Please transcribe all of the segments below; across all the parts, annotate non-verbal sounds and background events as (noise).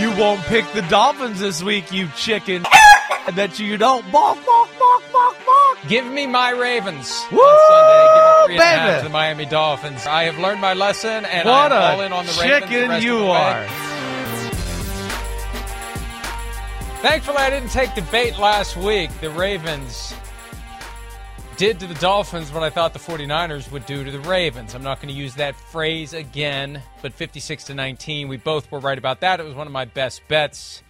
You won't pick the Dolphins this week, you chicken. I bet you you don't. Balk, balk, balk, balk, balk. Give me my Ravens Woo, on Sunday. Give me three and a half baby. to the Miami Dolphins. I have learned my lesson, and What I'm a all in on the Ravens. chicken you the are. Thankfully, I didn't take the bait last week. The Ravens did to the Dolphins what I thought the 49ers would do to the Ravens. I'm not going to use that phrase again, but 56 to 19, we both were right about that. It was one of my best bets.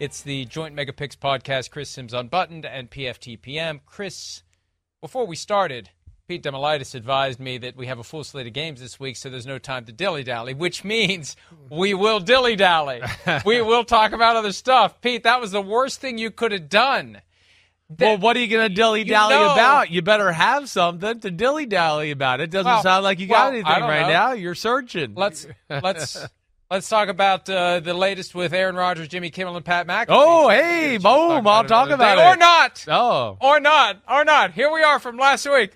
It's the Joint Mega Picks podcast, Chris Simms Unbuttoned and PFTPM. Chris, before we started, Pete Damilatis advised me that we have a full slate of games this week, so there's no time to dilly dally, which means we will dilly dally. (laughs) we will talk about other stuff. Pete, that was the worst thing you could have done. Well, what are you going to dilly dally about? You better have something to dilly dally about. It doesn't Well, sound like you got well, anything right know. now. You're searching. Let's (laughs) let's let's talk about uh, the latest with Aaron Rodgers, Jimmy Kimmel, and Pat McAfee. Oh, hey, boom! I'll talk about it. or not. Oh, or not, or not. Here we are from last week.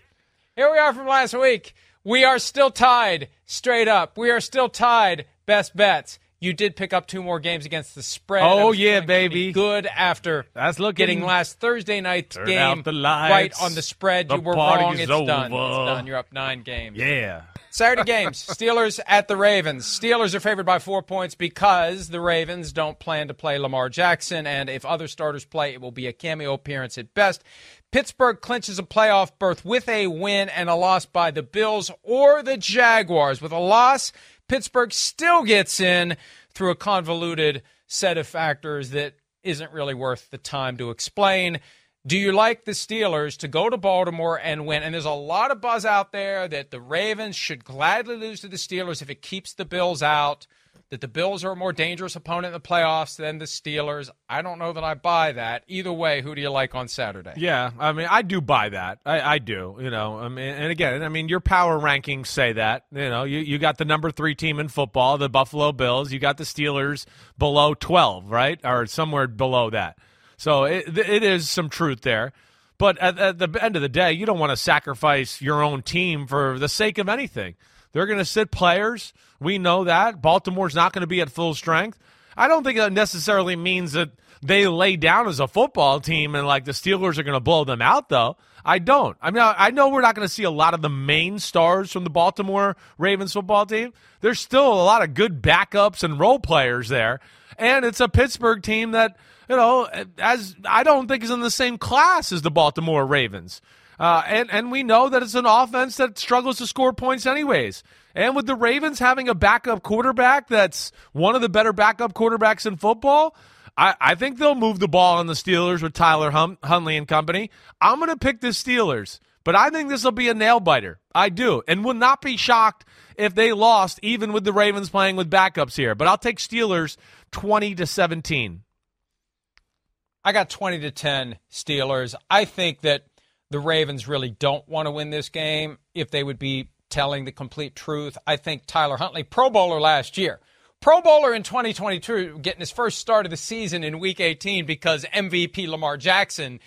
Here we are from last week. We are still tied straight up. We are still tied best bets. You did pick up two more games against the spread. Oh, yeah, baby. Good after That's looking- getting last Thursday night's Turn game lights. right on the spread. The you were wrong. It's done. It's done. You're up nine games. yeah. Saturday games (laughs) Steelers at the Ravens. Steelers are favored by four points because the Ravens don't plan to play Lamar Jackson, and if other starters play, it will be a cameo appearance at best. Pittsburgh clinches a playoff berth with a win and a loss by the Bills or the Jaguars. With a loss, Pittsburgh still gets in through a convoluted set of factors that isn't really worth the time to explain. Do you like the Steelers to go to Baltimore and win? And there's a lot of buzz out there that the Ravens should gladly lose to the Steelers if it keeps the Bills out, that the Bills are a more dangerous opponent in the playoffs than the Steelers. I don't know that I buy that. Either way, who do you like on Saturday? Yeah, I mean, I do buy that. I, I do. You know, I mean, and again, I mean, your power rankings say that. You know, you, you got the number three team in football, the Buffalo Bills. You got the Steelers below twelve, right, or somewhere below that. So it, it is some truth there. But at, at the end of the day, you don't want to sacrifice your own team for the sake of anything. They're going to sit players. We know that. Baltimore's not going to be at full strength. I don't think that necessarily means that they lay down as a football team and like the Steelers are going to blow them out, though. I don't. I mean, I know we're not going to see a lot of the main stars from the Baltimore Ravens football team. There's still a lot of good backups and role players there. And it's a Pittsburgh team that, you know, as I don't think is in the same class as the Baltimore Ravens. Uh, and and we know that it's an offense that struggles to score points anyways. And with the Ravens having a backup quarterback that's one of the better backup quarterbacks in football, I, I think they'll move the ball on the Steelers with Tyler hum, Huntley and company. I'm going to pick the Steelers, but I think this will be a nail biter. I do, and will not be shocked if they lost, even with the Ravens playing with backups here. But I'll take Steelers 20 to 17. I got 20 to 10 Steelers. I think that the Ravens really don't want to win this game if they would be telling the complete truth. I think Tyler Huntley, Pro Bowler last year, Pro Bowler in 2022, getting his first start of the season in Week 18 because MVP Lamar Jackson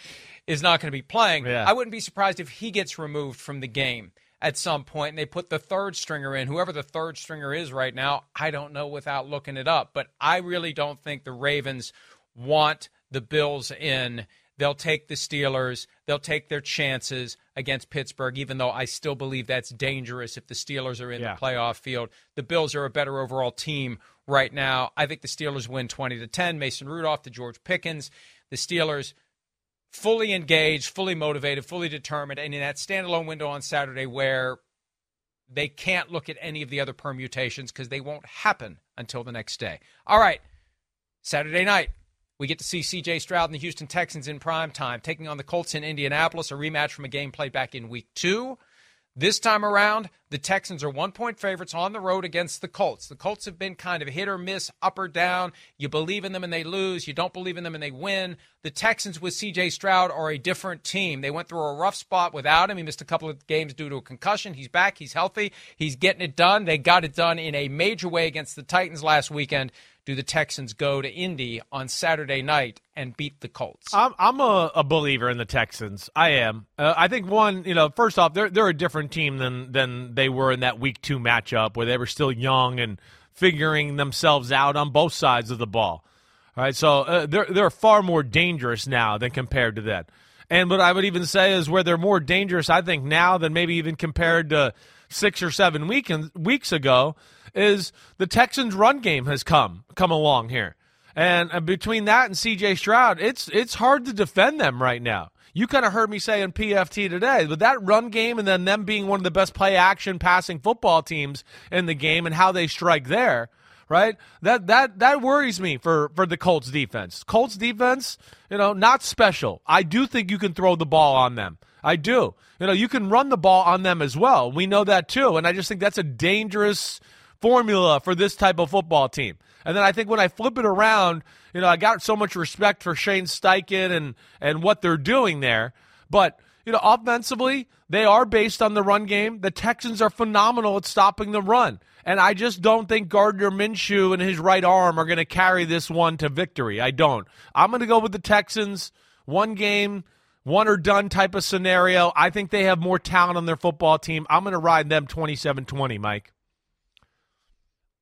is not going to be playing. Yeah. I wouldn't be surprised if he gets removed from the game at some point and they put the third stringer in. Whoever the third stringer is right now, I don't know without looking it up. But I really don't think the Ravens want the Bills in. They'll take the Steelers. They'll take their chances against Pittsburgh, even though I still believe that's dangerous if the Steelers are in Yeah. the playoff field. The Bills are a better overall team right now. I think the Steelers win 20 to 10. Mason Rudolph to George Pickens. The Steelers fully engaged, fully motivated, fully determined, and in that standalone window on Saturday where they can't look at any of the other permutations because they won't happen until the next day. All right, Saturday night. We get to see CJ Stroud and the Houston Texans in prime time, taking on the Colts in Indianapolis, a rematch from a game played back in week two. This time around, the Texans are one point favorites on the road against the Colts. The Colts have been kind of hit or miss, up or down. You believe in them and they lose. You don't believe in them and they win. The Texans with CJ Stroud are a different team. They went through a rough spot without him. He missed a couple of games due to a concussion. He's back. He's healthy. He's getting it done. They got it done in a major way against the Titans last weekend. Do the Texans go to Indy on Saturday night and beat the Colts? I'm I'm a, a believer in the Texans. I am. Uh, I think one, you know, first off, they're they're a different team than than they were in that Week Two matchup where they were still young and figuring themselves out on both sides of the ball. All right, so uh, they're they're far more dangerous now than compared to that. And what I would even say is where they're more dangerous, I think now than maybe even compared to six or seven week weeks ago, is the Texans' run game has come come along here. And uh, between that and C.J. Stroud, it's it's hard to defend them right now. You kind of heard me say in PFT today, but that run game and then them being one of the best play action passing football teams in the game and how they strike there, right? That that that worries me for for the Colts defense. Colts defense, you know, not special. I do think you can throw the ball on them. I do. You know, you can run the ball on them as well. We know that too, and I just think that's a dangerous formula for this type of football team. And then I think when I flip it around, you know, I got so much respect for Shane Steichen and and what they're doing there. But you know, offensively, they are based on the run game. The Texans are phenomenal at stopping the run. And I just don't think Gardner Minshew and his right arm are going to carry this one to victory. I don't. I'm going to go with the Texans. One game, one or done type of scenario. I think they have more talent on their football team. I'm going to ride them 27 20, Mike.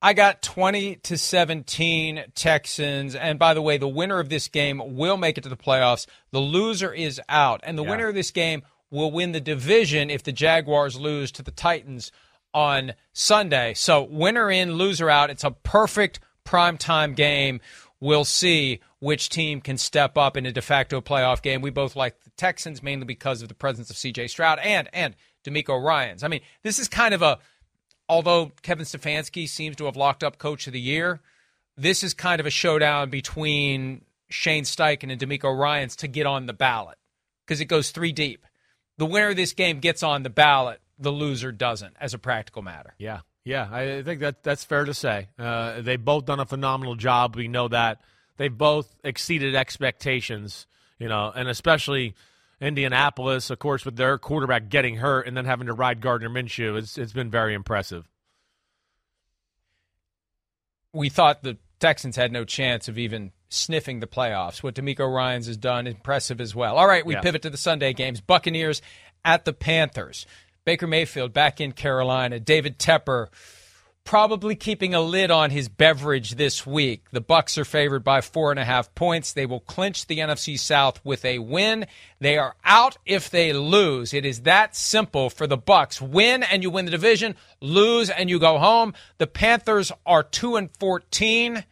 I got 20 to 17 Texans. And by the way, the winner of this game will make it to the playoffs. The loser is out. And the yeah. winner of this game will win the division if the Jaguars lose to the Titans on Sunday. So, winner in, loser out. It's a perfect primetime game. We'll see which team can step up in a de facto playoff game. We both like Texans mainly because of the presence of CJ Stroud and and DeMeco Ryans. I mean, this is kind of a although Kevin Stefanski seems to have locked up coach of the year, this is kind of a showdown between Shane Steichen and DeMeco Ryans to get on the ballot because it goes three deep. The winner of this game gets on the ballot, the loser doesn't, as a practical matter. Yeah, yeah, I think that that's fair to say. Uh, they've both done a phenomenal job. We know that they've both exceeded expectations, you know, and especially Indianapolis, of course, with their quarterback getting hurt and then having to ride Gardner Minshew, it's, it's been very impressive. We thought the Texans had no chance of even sniffing the playoffs. What DeMeco Ryans has done, impressive as well. All right, we yeah. pivot to the Sunday games. Buccaneers at the Panthers. Baker Mayfield back in Carolina. David Tepper probably keeping a lid on his beverage this week. The Bucks are favored by four and a half points. They will clinch the NFC South with a win. They are out if they lose. It is that simple for the Bucks. Win and you win the division. Lose and you go home. The Panthers are two and fourteen.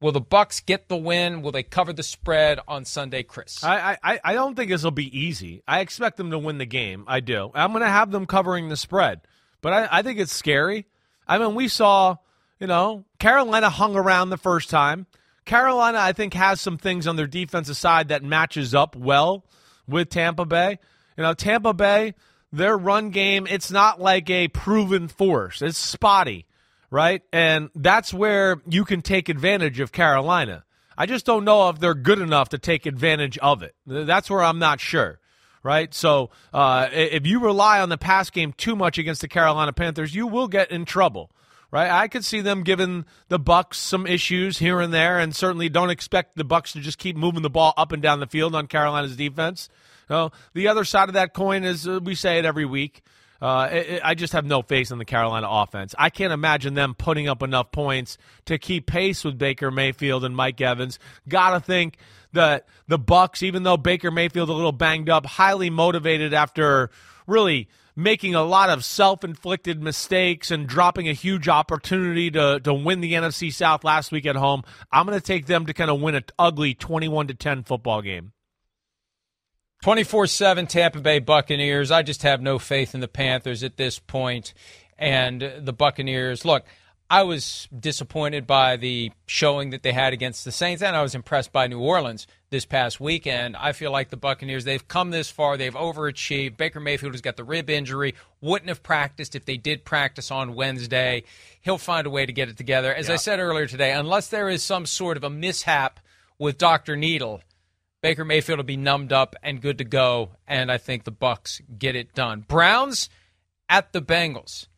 Will the Bucks get the win? Will they cover the spread on Sunday, Chris? I I, I don't think this will be easy. I expect them to win the game. I do. I'm going to have them covering the spread, but I, I think it's scary. I mean, we saw, you know, Carolina hung around the first time. Carolina, I think, has some things on their defensive side that matches up well with Tampa Bay. You know, Tampa Bay, their run game, it's not like a proven force. It's spotty, right? And that's where you can take advantage of Carolina. I just don't know if they're good enough to take advantage of it. That's where I'm not sure right? So uh, if you rely on the pass game too much against the Carolina Panthers, you will get in trouble. Right, I could see them giving the Bucks some issues here and there, and certainly don't expect the Bucks to just keep moving the ball up and down the field on Carolina's defense. So the other side of that coin is uh, we say it every week. Uh, it, it, I just have no faith in the Carolina offense. I can't imagine them putting up enough points to keep pace with Baker Mayfield and Mike Evans. Gotta think the the Bucks, even though Baker Mayfield a little banged up, highly motivated after really making a lot of self-inflicted mistakes and dropping a huge opportunity to to win the NFC South last week at home. I'm going to take them to kind of win an ugly 21 to 10 football game. 24 7 Tampa Bay Buccaneers. I just have no faith in the Panthers at this. And the Buccaneers, look, I was disappointed by the showing that they had against the Saints, and I was impressed by New Orleans this past weekend. I feel like the Buccaneers, they've come this far, they've overachieved. Baker Mayfield has got the rib injury, wouldn't have practiced if they did practice on Wednesday. He'll find a way to get it together. As yeah. I said earlier today, unless there is some sort of a mishap with Dr. Needle, Baker Mayfield will be numbed up and good to go, and I think the Bucks get it done. Browns at the Bengals.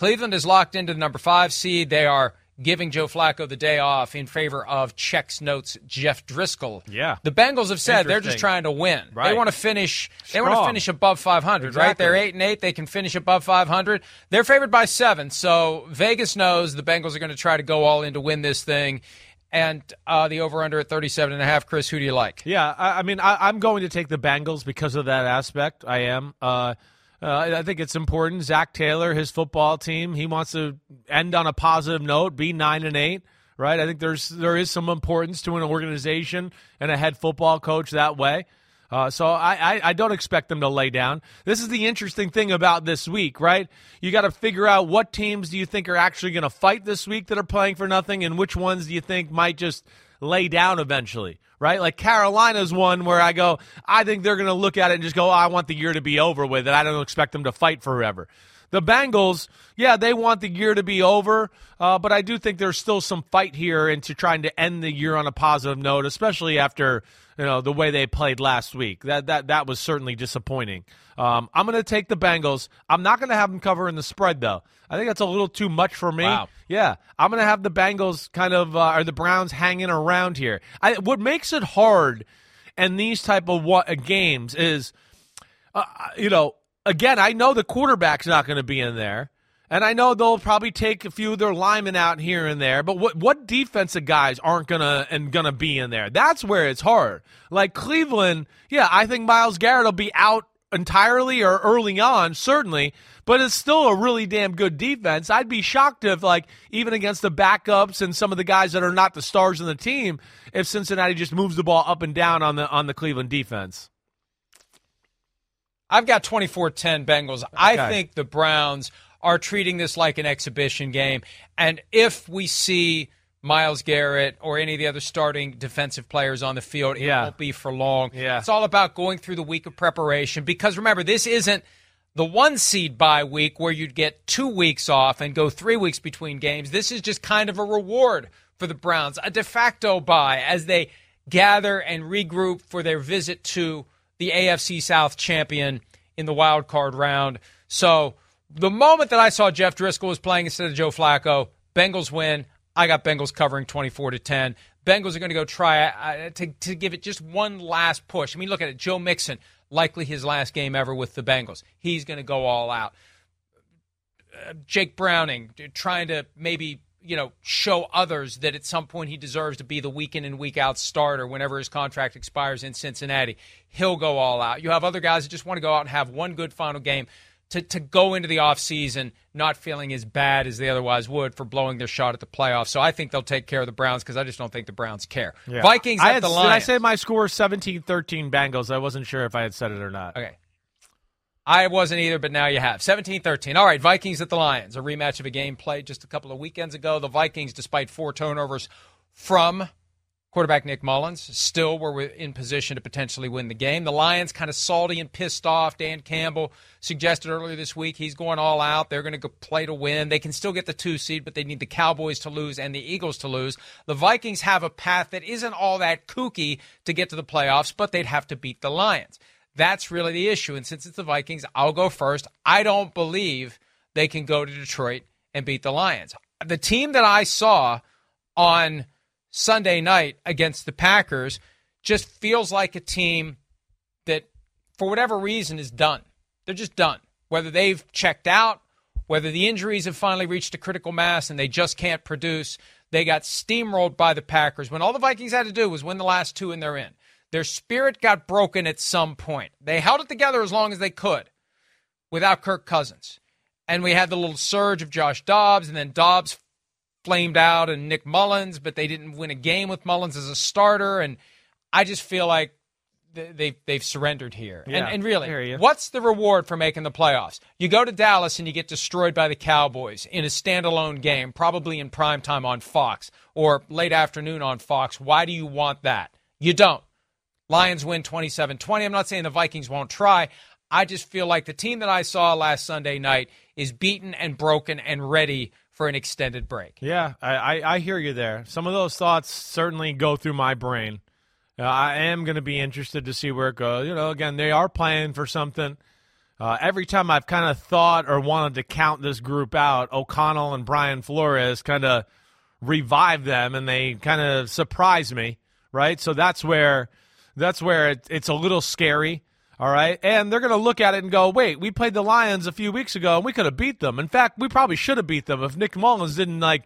Cleveland is locked into the number five seed. They are giving Joe Flacco the day off in favor of checks notes Jeff Driskel. Yeah. The Bengals have said they're just trying to win. Right. They want to finish Strong. they want to finish above 500, exactly. right? They're 8 and 8, they can finish above 500. They're favored by 7. So Vegas knows the Bengals are going to try to go all in to win this thing and uh, the over under at 37 and a half. Chris, who do you like? Yeah, I, I mean, I, am going to take the Bengals because of that aspect. I am. Uh, uh, I think it's important. Zac Taylor, his football team, he wants to end on a positive note, be nine and eight, right? I think there's there is some importance to an organization and a head football coach that way. Uh, so I, I, I, don't expect them to lay down. This is the interesting thing about this week, right? You got to figure out what teams do you think are actually going to fight this week that are playing for nothing, and which ones do you think might just lay down eventually, right? Like Carolina's one where I go, I think they're going to look at it and just go, oh, I want the year to be over with, and I don't expect them to fight forever. The Bengals, yeah, they want the year to be over, uh, but I do think there's still some fight here into trying to end the year on a positive note, especially after you know the way they played last week. That that that was certainly disappointing. Um, I'm going to take the Bengals. I'm not going to have them cover in the spread though. I think that's a little too much for me. Wow. Yeah, I'm going to have the Bengals kind of uh, or the Browns hanging around here. I, what makes it hard and these type of what, uh, games is, uh, you know, again, I know the quarterback's not going to be in there. And I know they'll probably take a few of their linemen out here and there, but what what defensive guys aren't gonna and gonna be in there? That's where it's hard. Like Cleveland, yeah, I think Myles Garrett will be out entirely or early on, certainly, but it's still a really damn good defense. I'd be shocked if, like, even against the backups and some of the guys that are not the stars in the team, if Cincinnati just moves the ball up and down on the on the Cleveland defense. I've got 24-10 Bengals. Okay. I think the Browns are treating this like an exhibition game. And if we see Myles Garrett or any of the other starting defensive players on the field, it yeah. won't be for long. Yeah. It's all about going through the week of preparation because remember, this isn't the one seed bye week where you'd get two weeks off and go three weeks between games. This is just kind of a reward for the Browns, a de facto bye as they gather and regroup for their visit to the AFC South champion in the wild card round. So the moment that I saw Jeff Driskel was playing instead of Joe Flacco, Bengals win. I got Bengals covering 24 to 10. Bengals are going to go try uh, to, to give it just one last push. I mean, look at it. Joe Mixon, likely his last game ever with the Bengals. He's going to go all out. Uh, Jake Browning trying to maybe you know, show others that at some point he deserves to be the week in and week out starter whenever his contract expires in Cincinnati. He'll go all out. You have other guys that just want to go out and have one good final game to, to go into the offseason not feeling as bad as they otherwise would for blowing their shot at the playoffs. So I think they'll take care of the Browns because I just don't think the Browns care. Yeah. Vikings I had, the Lions. Did I say my score 17-13 Bengals? I wasn't sure if I had said it or not. Okay. I wasn't either, but now you have. 17 13. All right, Vikings at the Lions. A rematch of a game played just a couple of weekends ago. The Vikings, despite four turnovers from quarterback Nick Mullens, still were in position to potentially win the game. The Lions, kind of salty and pissed off. Dan Campbell suggested earlier this week he's going all out. They're going to play to win. They can still get the two seed, but they need the Cowboys to lose and the Eagles to lose. The Vikings have a path that isn't all that kooky to get to the playoffs, but they'd have to beat the Lions. That's really the issue. And since it's the Vikings, I'll go first. I don't believe they can go to Detroit and beat the Lions. The team that I saw on Sunday night against the Packers just feels like a team that, for whatever reason, is done. They're just done. Whether they've checked out, whether the injuries have finally reached a critical mass and they just can't produce, they got steamrolled by the Packers when all the Vikings had to do was win the last two and they're in. Their spirit got broken at some point. They held it together as long as they could without Kirk Cousins. And we had the little surge of Josh Dobbs, and then Dobbs flamed out and Nick Mullens, but they didn't win a game with Mullens as a starter. And I just feel like they, they've surrendered here. Yeah, and, and really, what's the reward for making the playoffs? You go to Dallas and you get destroyed by the Cowboys in a standalone game, probably in prime time on Fox or late afternoon on Fox. Why do you want that? You don't. Lions win 27 20. I'm not saying the Vikings won't try. I just feel like the team that I saw last Sunday night is beaten and broken and ready for an extended break. Yeah, I, I, hear you there. Some of those thoughts certainly go through my brain. Uh, I am going to be interested to see where it goes. You know, again, they are playing for something. Uh, every time I've kind of thought or wanted to count this group out, O'Connell and Brian Flores kind of revive them and they kind of surprise me, right? So that's where that's where it, it's a little scary. All right. And they're going to look at it and go, wait, we played the Lions a few weeks ago and we could have beat them. In fact, we probably should have beat them if Nick Mullens didn't like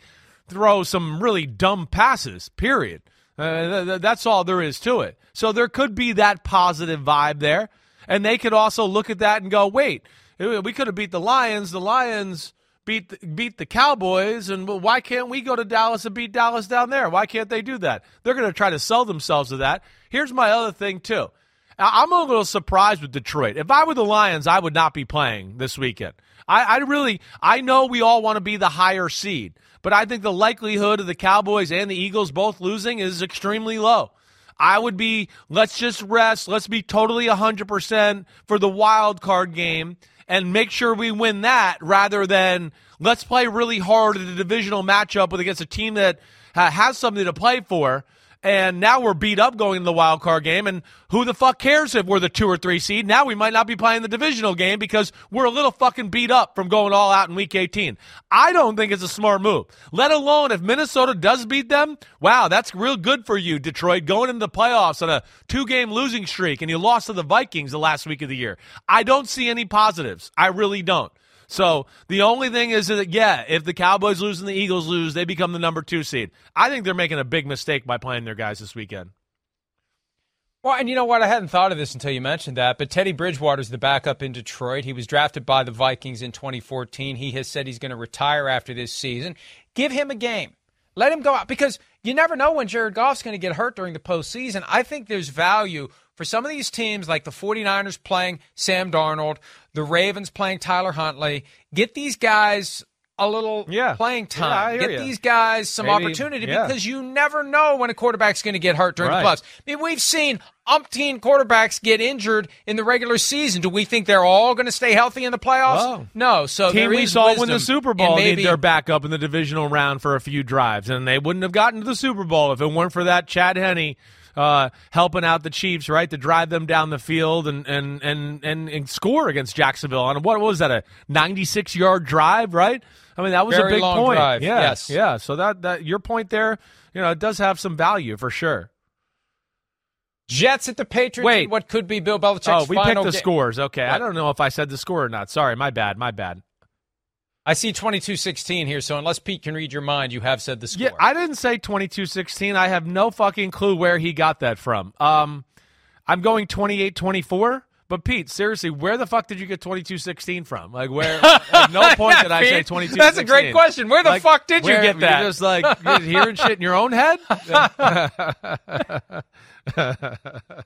throw some really dumb passes. Period. Uh, th- th- that's all there is to it. So there could be that positive vibe there, and they could also look at that and go, "Wait, we could have beat the Lions. The Lions." Beat the, beat the Cowboys, and well, why can't we go to Dallas and beat Dallas down there? Why can't they do that? They're going to try to sell themselves to that. Here's my other thing too. I'm a little surprised with Detroit. If I were the Lions, I would not be playing this weekend. I, I really, I know we all want to be the higher seed, but I think the likelihood of the Cowboys and the Eagles both losing is extremely low. I would be, let's just rest. Let's be totally 100% for the wild card game and make sure we win that rather than let's play really hard in a divisional matchup with against a team that has something to play for and now we're beat up going in the wild card game. And who the fuck cares if we're the two or three seed? Now we might not be playing the divisional game because we're a little fucking beat up from going all out in week 18. I don't think it's a smart move. Let alone if Minnesota does beat them. Wow, that's real good for you, Detroit, going into the playoffs on a two game losing streak and you lost to the Vikings the last week of the year. I don't see any positives. I really don't. So the only thing is that, yeah, if the Cowboys lose and the Eagles lose, they become the number two seed. I think they're making a big mistake by playing their guys this weekend. Well, and you know what? I hadn't thought of this until you mentioned that. But Teddy Bridgewater's the backup in Detroit. He was drafted by the Vikings in 2014. He has said he's going to retire after this season. Give him a game. Let him go out because you never know when Jared Goff's going to get hurt during the postseason. I think there's value for some of these teams like the 49ers playing Sam Darnold, the Ravens playing Tyler Huntley, get these guys a little yeah. playing time. Yeah, get you. these guys some Maybe, opportunity yeah. because you never know when a quarterback's going to get hurt during right. the playoffs. I mean, we've seen umpteen quarterbacks get injured in the regular season. Do we think they're all going to stay healthy in the playoffs? Whoa. No. So team we saw win the Super Bowl maybe, need their backup in the divisional round for a few drives, and they wouldn't have gotten to the Super Bowl if it weren't for that Chad Henne uh, helping out the Chiefs, right, to drive them down the field and and and and, and score against Jacksonville on what was that a 96 yard drive, right? I mean that was Very a big point. Drive. Yeah, yes, yeah. So that that your point there, you know, it does have some value for sure. Jets at the Patriots. Wait, what could be Bill Belichick's Oh, we picked the scores. Okay, I don't know if I said the score or not. Sorry, my bad. My bad. I see 22-16 here, so unless Pete can read your mind, you have said the score. Yeah, I didn't say 22-16. I have no fucking clue where he got that from. Um, I'm going 28-24. But Pete, seriously, where the fuck did you get 22-16 from? Like where? At no (laughs) point did I say 22. That's a great question. Where the like, fuck did where, you get that? You're just like you're hearing shit in your own head. (laughs)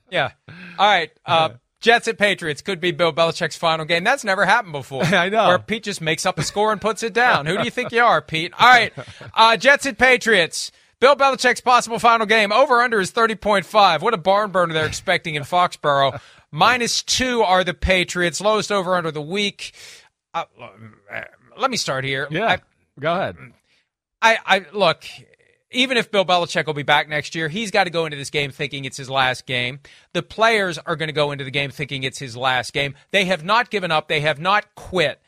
yeah. All right. Uh, (laughs) Jets at Patriots could be Bill Belichick's final game. That's never happened before. (laughs) I know. Where Pete just makes up a score and puts it down. Who do you think you are, Pete? All right. Uh, Jets at Patriots. Bill Belichick's possible final game. Over under is 30.5. What a barn burner they're expecting in Foxborough. Minus two are the Patriots. Lowest over under the week. Uh, let me start here. Yeah. I, go ahead. I, I look even if Bill Belichick will be back next year, he's got to go into this game thinking it's his last game. The players are going to go into the game thinking it's his last game. They have not given up, they have not quit.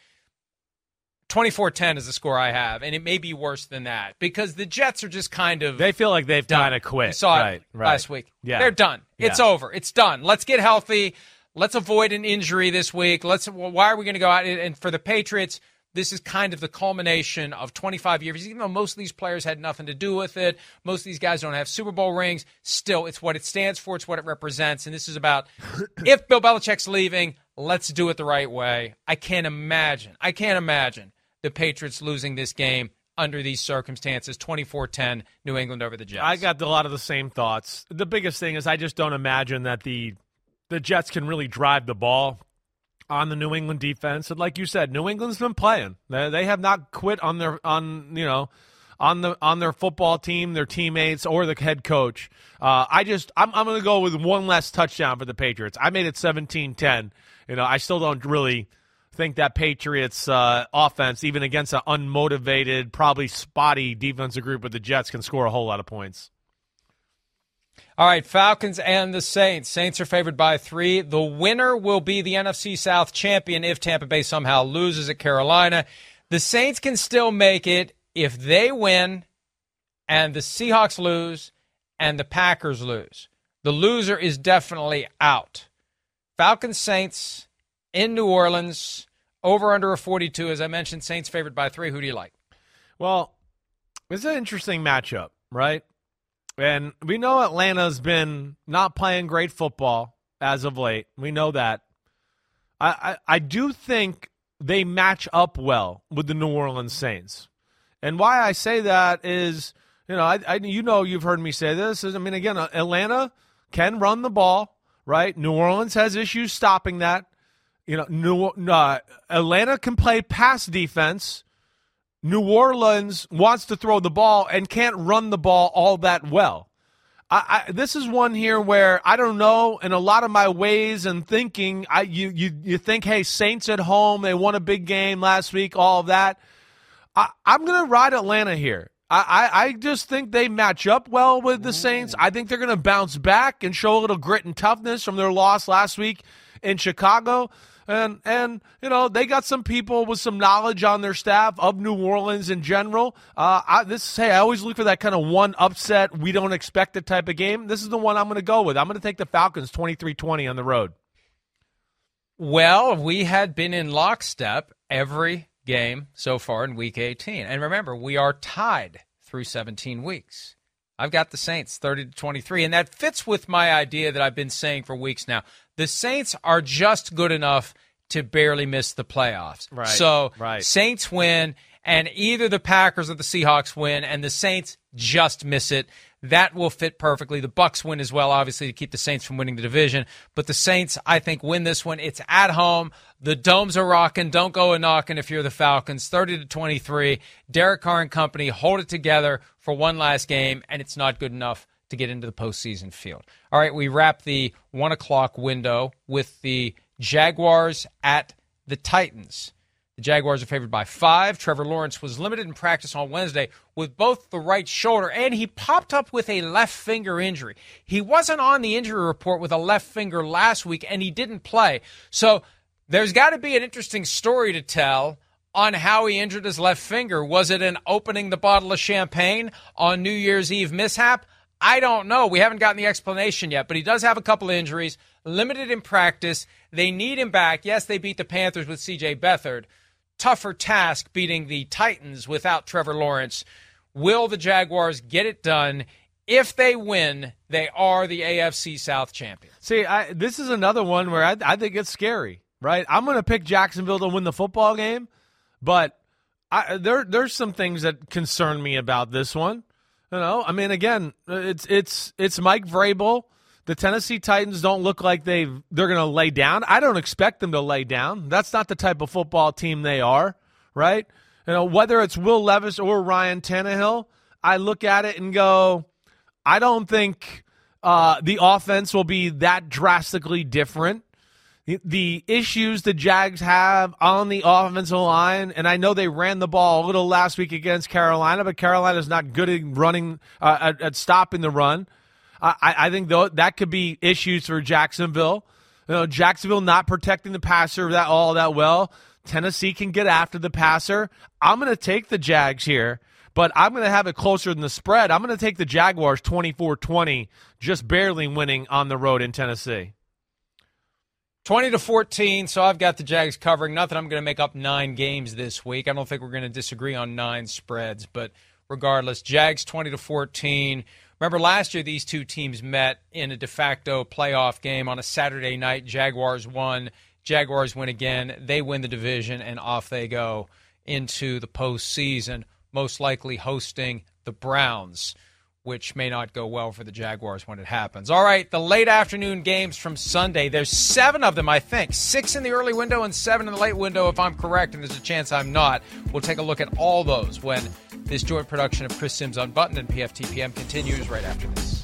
24-10 is the score I have, and it may be worse than that because the Jets are just kind of They feel like they've kind of quit. We saw right, it right. last week. Yeah. They're done. It's over. It's done. Let's get healthy. Let's avoid an injury this week. Let's why are we going to go out and for the Patriots this is kind of the culmination of 25 years. Even though most of these players had nothing to do with it, most of these guys don't have Super Bowl rings. Still, it's what it stands for. It's what it represents. And this is about (coughs) if Bill Belichick's leaving, let's do it the right way. I can't imagine. I can't imagine the Patriots losing this game under these circumstances 24-10 New England over the Jets. I got a lot of the same thoughts. The biggest thing is I just don't imagine that the the Jets can really drive the ball on the New England defense. And like you said, New England's been playing. They, have not quit on their on you know on the on their football team, their teammates, or the head coach. Uh, I just I'm I'm going to go with one less touchdown for the Patriots. I made it 17-10. You know, I still don't really think that Patriots uh, offense, even against an unmotivated, probably spotty defensive group with the Jets, can score a whole lot of points. All right, Falcons and the Saints. Saints are favored by three. The winner will be the NFC South champion if Tampa Bay somehow loses at Carolina. The Saints can still make it if they win and the Seahawks lose and the Packers lose. The loser is definitely out. Falcons Saints in New Orleans, over under a 42. As I mentioned, Saints favored by three. Who do you like? Well, It's an interesting matchup, right? And we know Atlanta's been not playing great football as of late. We know that. I, I, I do think they match up well with the New Orleans Saints. And why I say that is, you know, I, I you know you've heard me say this. Is, I mean, again, Atlanta can run the ball, right? New Orleans has issues stopping that. You know, New uh, Atlanta can play pass defense. New Orleans wants to throw the ball and can't run the ball all that well. I, I, this is one here where I don't know. In a lot of my ways and thinking, I you you you think, hey, Saints at home, they won a big game last week, all of that. I, am going to ride Atlanta here. I, I, I, just think they match up well with the Saints. Mm. I think they're going to bounce back and show a little grit and toughness from their loss last week in Chicago. And and you know they got some people with some knowledge on their staff of New Orleans in general. Uh, I, this hey, I always look for that kind of one upset we don't expect it type of game. This is the one I'm going to go with. I'm going to take the Falcons 23-20 on the road. Well, we had been in lockstep every game so far in Week 18, and remember we are tied through 17 weeks. I've got the Saints 30 to 23, and that fits with my idea that I've been saying for weeks now. The Saints are just good enough to barely miss the playoffs. Right. So right. Saints win, and either the Packers or the Seahawks win, and the Saints just miss it. That will fit perfectly. The Bucks win as well, obviously, to keep the Saints from winning the division. But the Saints, I think, win this one. It's at home. The domes are rocking. Don't go a knocking if you're the Falcons. 30 to 23. Derek Carr and company hold it together for one last game, and it's not good enough to get into the postseason field. All right, we wrap the one o'clock window with the Jaguars at the Titans. The Jaguars are favored by five. Trevor Lawrence was limited in practice on Wednesday with both the right shoulder and he popped up with a left finger injury. He wasn't on the injury report with a left finger last week and he didn't play. So there's got to be an interesting story to tell on how he injured his left finger. Was it an opening the bottle of champagne on New Year's Eve mishap? I don't know. We haven't gotten the explanation yet, but he does have a couple injuries, limited in practice. They need him back. Yes, they beat the Panthers with CJ Beathard. Tougher task beating the Titans without Trevor Lawrence. Will the Jaguars get it done? If they win, they are the AFC South champion. See, I, this is another one where I, I think it's scary, right? I'm going to pick Jacksonville to win the football game, but I, there there's some things that concern me about this one. You know, I mean, again, it's it's it's Mike Vrabel. The Tennessee Titans don't look like they they're going to lay down. I don't expect them to lay down. That's not the type of football team they are, right? You know, whether it's Will Levis or Ryan Tannehill, I look at it and go, I don't think uh, the offense will be that drastically different the issues the Jags have on the offensive line, and I know they ran the ball a little last week against Carolina, but Carolina's not good at running uh, at, at, stopping the run. I, I think though that could be issues for Jacksonville. You know, Jacksonville not protecting the passer that all that well. Tennessee can get after the passer. I'm going to take the Jags here, but I'm going to have it closer than the spread. I'm going to take the Jaguars 24-20, just barely winning on the road in Tennessee. 20 to 14, so I've got the Jags covering. Not that I'm going to make up nine games this week. I don't think we're going to disagree on nine spreads, but regardless, Jags 20 to 14. Remember last year these two teams met in a de facto playoff game on a Saturday night. Jaguars won. Jaguars win again. They win the division, and off they go into the postseason, most likely hosting the Browns which may not go well for the Jaguars when it happens. All right, the late afternoon games from Sunday. There's seven of them, I think. Six in the early window and seven in the late window, if I'm correct, and there's a chance I'm not. We'll take a look at all those when this joint production of Chris Simms Unbuttoned and PFTPM continues right after this.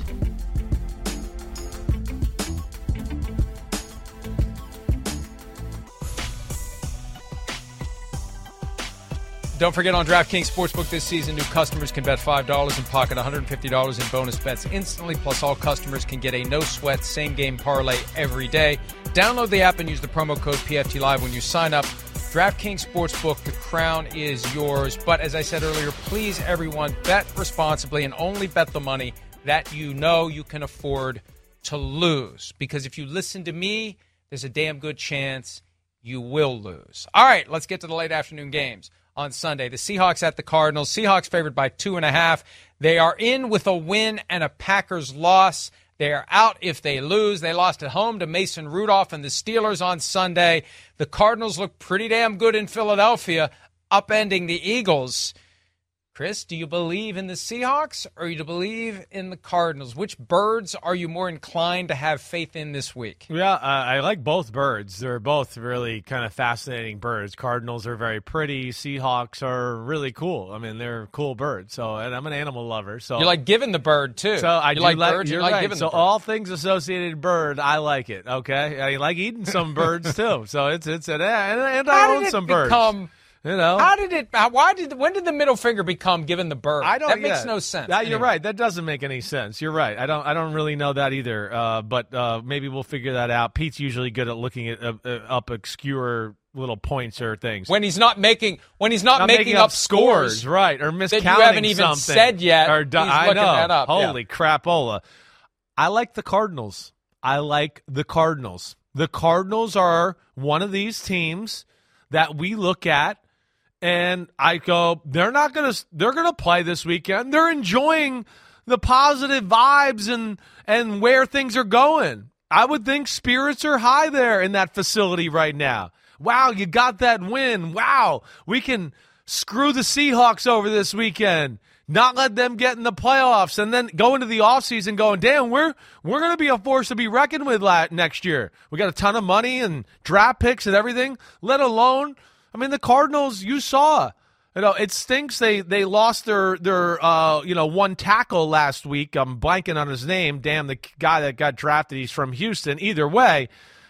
Don't forget on DraftKings Sportsbook this season, new customers can bet $5 and pocket $150 in bonus bets instantly. Plus, all customers can get a no sweat same game parlay every day. Download the app and use the promo code PFT Live when you sign up. DraftKings Sportsbook, the crown is yours. But as I said earlier, please, everyone, bet responsibly and only bet the money that you know you can afford to lose. Because if you listen to me, there's a damn good chance you will lose. All right, let's get to the late afternoon games on Sunday. The Seahawks at the Cardinals. Seahawks favored by two and a half. They are in with a win and a Packers loss. They are out if they lose. They lost at home to Mason Rudolph and the Steelers on Sunday. The Cardinals look pretty damn good in Philadelphia, upending the Eagles. Chris, do you believe in the Seahawks or do you believe in the Cardinals? Which birds are you more inclined to have faith in this week? Yeah, uh, I like both birds. They're both really kind of fascinating birds. Cardinals are very pretty. Seahawks are really cool. I mean, they're cool birds. So, and I'm an animal lover. So you're like giving the bird too. So I you do like birds. You're you like right. giving so the bird. all things associated bird, I like it. Okay, I like eating some birds (laughs) too. So it's it's an, and, and I own some birds. You know, How did it? how- Why did? When did the middle finger become given the bird? I don't. That makes yeah. no sense. Yeah, you're Anyway. right. That doesn't make any sense. You're right. I don't. I don't really know that either. Uh, but uh, maybe we'll figure that out. Pete's usually good at looking at uh, uh, up obscure little points or things. When he's not making when he's not, Not making, up scores, right? Or miscounting you haven't even something. said yet. Or do- He's I know. that up, yeah. Holy crapola! I like the Cardinals. I like the Cardinals. The Cardinals are one of these teams that we look at and I go, they're not gonna they're gonna play this weekend. They're enjoying the positive vibes and and where things are going. I would think spirits are high there in that facility right now. Wow, you got that win. Wow, we can screw the Seahawks over this weekend. Not let them get in the playoffs and then go into the offseason going, damn, we're we're gonna be a force to be reckoned with next year. We got a ton of money and draft picks and everything, let alone I mean, the Cardinals, you saw. You know, it stinks they they lost their their uh you know one tackle last week. I'm blanking on his name. Damn, the guy that got drafted, he's from Houston. Either way,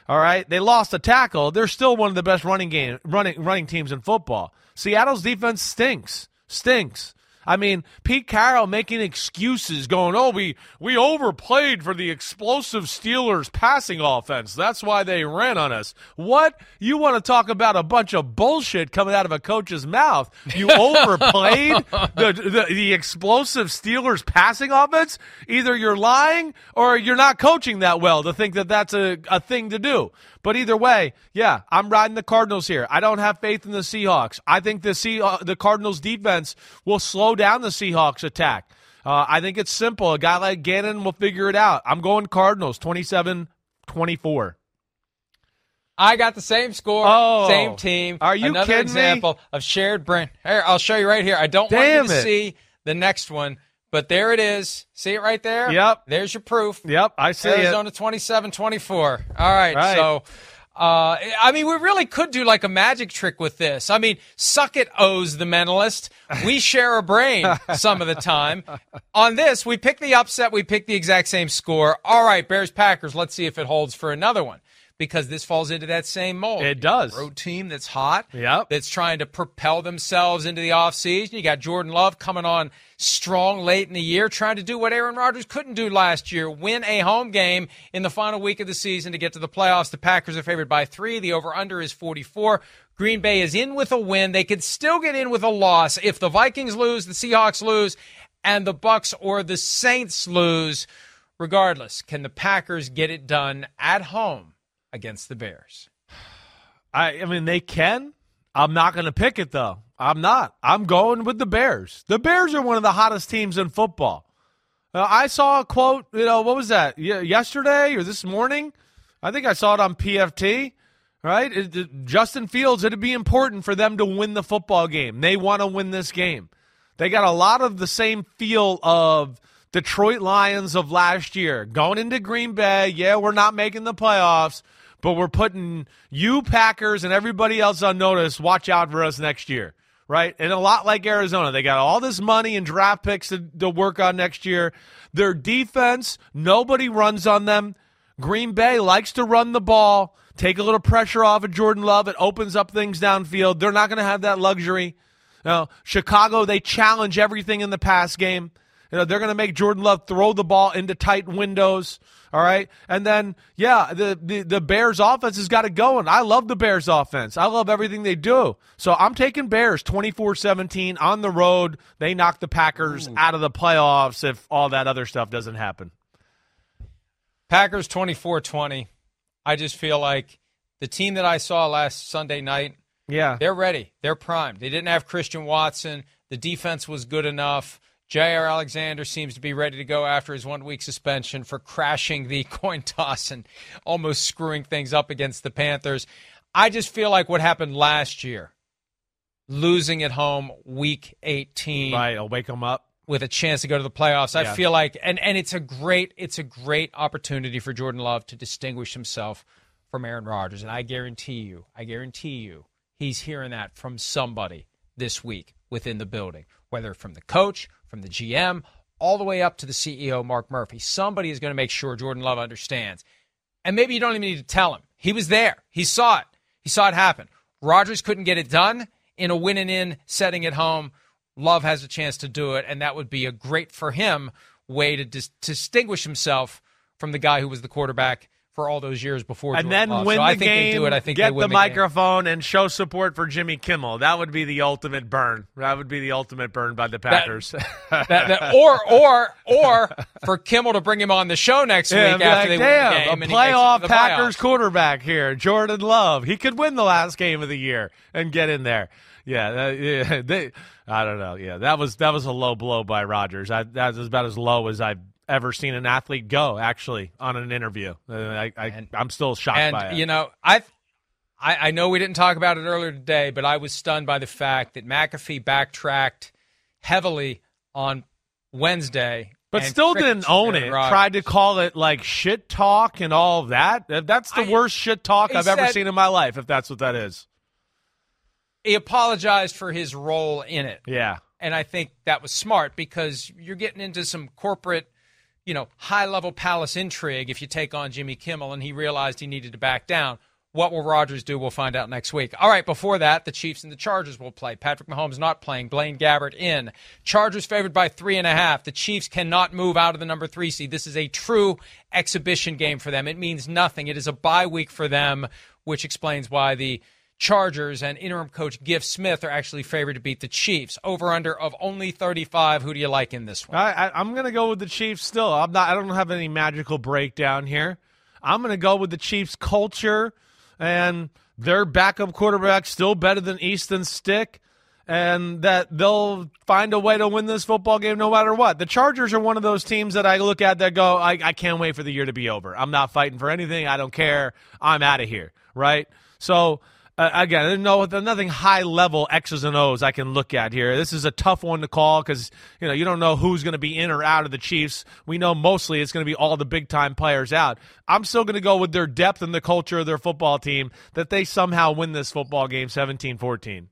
all right, they lost a tackle. They're still one of the best running game running running teams in football. Seattle's defense stinks, stinks. I mean, Pete Carroll making excuses, going, "Oh, we we overplayed for the explosive Steelers passing offense. That's why they ran on us." What? You want to talk about a bunch of bullshit coming out of a coach's mouth? You (laughs) overplayed the, the the explosive Steelers passing offense? Either you're lying or you're not coaching that well to think that that's a, a thing to do. But either way, yeah, I'm riding the Cardinals here. I don't have faith in the Seahawks. I think the sea, uh, the Cardinals defense will slow down the Seahawks attack. Uh, I think it's simple. A guy like Gannon will figure it out. I'm going Cardinals 27 24. I got the same score, Oh. same team. Are you Another kidding me? example of shared brain. Here, I'll show you right here. I don't Damn want you to it. see the next one, but there it is. See it right there? Yep. There's your proof. Yep, I see it. Arizona 27 24. All right. Right. So, uh, I mean, we really could do like a magic trick with this. I mean, suck it, Oz the mentalist. We share a brain some of the time. On this, we pick the upset, we pick the exact same score. All right, Bears Packers. Let's see if it holds for another one. Because this falls into that same mold. It does. Road team that's hot. Yep. That's trying to propel themselves into the offseason. You got Jordan Love coming on strong late in the year, trying to do what Aaron Rodgers couldn't do last year win a home game in the final week of the season to get to the playoffs. The Packers are favored by three. The over under is 44. Green Bay is in with a win. They could still get in with a loss if the Vikings lose, the Seahawks lose, and the Bucks or the Saints lose. Regardless, can the Packers get it done at home against the Bears? I, I mean, they can. I'm not going to pick it though. I'm not. I'm going with the Bears. The Bears are one of the hottest teams in football. Uh, I saw a quote. You know, what was that? Ye- yesterday or this morning? I think I saw it on PFT. Right, It- it- Justin Fields. It'd be important for them to win the football game. They want to win this game. They got a lot of the same feel of Detroit Lions of last year. Going into Green Bay, yeah, we're not making the playoffs, but we're putting you Packers and everybody else on notice. Watch out for us next year, right? And a lot like Arizona, they got all this money and draft picks to, to work on next year. Their defense, nobody runs on them. Green Bay likes to run the ball, take a little pressure off of Jordan Love. It opens up things downfield. They're not going to have that luxury. Know, Chicago, they challenge everything in the pass game. You know, they're going to make Jordan Love throw the ball into tight windows. All right. And then, yeah, the, the, the Bears offense has got it going. I love the Bears offense. I love everything they do. So I'm taking Bears 24 17 on the road. They knock the Packers out of the playoffs if all that other stuff doesn't happen. Packers 24 20. I just feel like the team that I saw last Sunday night Yeah. They're ready. They're primed. They didn't have Christian Watson. The defense was good enough. Jaire Alexander seems to be ready to go after his one week suspension for crashing the (laughs) coin toss and almost screwing things up against the Panthers. I just feel like what happened last year, losing at home week 18. Right, I'll wake them up. With a chance to go to the playoffs. I feel like and, and it's a great it's a great opportunity for Jordan Love to distinguish himself from Aaron Rodgers. And I guarantee you, I guarantee you, he's hearing that from somebody this week within the building, whether from the coach, from the GM, all the way up to the CEO, Mark Murphy. Somebody is going to make sure Jordan Love understands. And maybe you don't even need to tell him. He was there. He saw it. He saw it happen. Rodgers couldn't get it done in a win and in setting at home. Love has a chance to do it, and that would be a great for him way to dis- distinguish himself from the guy who was the quarterback for all those years before. and Jordan then Love. win so the I think game. they do it. I think get they win the, the, game. microphone and show support for Jimmy Kimmel. That would be the ultimate burn. That would be the ultimate burn by the Packers. (laughs) That- that- or or or for Kimmel to bring him on the show next Yeah, week after like, they damn, win the game. a and he makes it to playoff the Packers playoffs." quarterback here, Jordan Love. He could win the last game of the year and get in there. Yeah, that, yeah (laughs) they, I don't know. Yeah, that was that was a low blow by Rodgers. I, that was about as low as I've ever seen an athlete go. Actually, on an interview, Uh, I, I, And- I'm still shocked by it. And you know, I, I I know we didn't talk about it earlier today, but I was stunned by the fact that McAfee backtracked heavily on Wednesday, but and still didn't own it. Rodgers. Tried to call it like shit talk and all of that. Uh, That's the I- worst shit talk I've ever seen in my life. If that's what that is. He apologized for his role in it. Yeah. And I think that was smart because you're getting into some corporate, you know, high level palace intrigue if you take on Jimmy Kimmel and he realized he needed to back down. What will Rodgers do? We'll find out next week. All right, before that, the Chiefs and the Chargers will play. Patrick Mahomes not playing. Blaine Gabbert in. Chargers favored by three and a half. The Chiefs cannot move out of the number three seed. This is a true exhibition game for them. It means nothing. It is a bye week for them, which explains why the Chargers and interim coach Giff Smith are actually favored to beat the Chiefs. Over under of only 35. Who do you like in this one? I, I'm going to go with the Chiefs. Still, I'm not. I don't have any magical breakdown here. I'm going to go with the Chiefs' culture and their backup quarterback still better than Easton Stick, and that they'll find a way to win this football game no matter what. The Chargers are one of those teams that I look at that go, I, I can't wait for the year to be over. I'm not fighting for anything. I don't care. I'm out of here. Right. So uh, again, no, nothing high level X's and O's I can look at here. This is a tough one to call because you know you don't know who's going to be in or out of the Chiefs. We know mostly it's going to be all the big time players out. I'm still going to go with their depth and the culture of their football team that they somehow win this football game 17-14.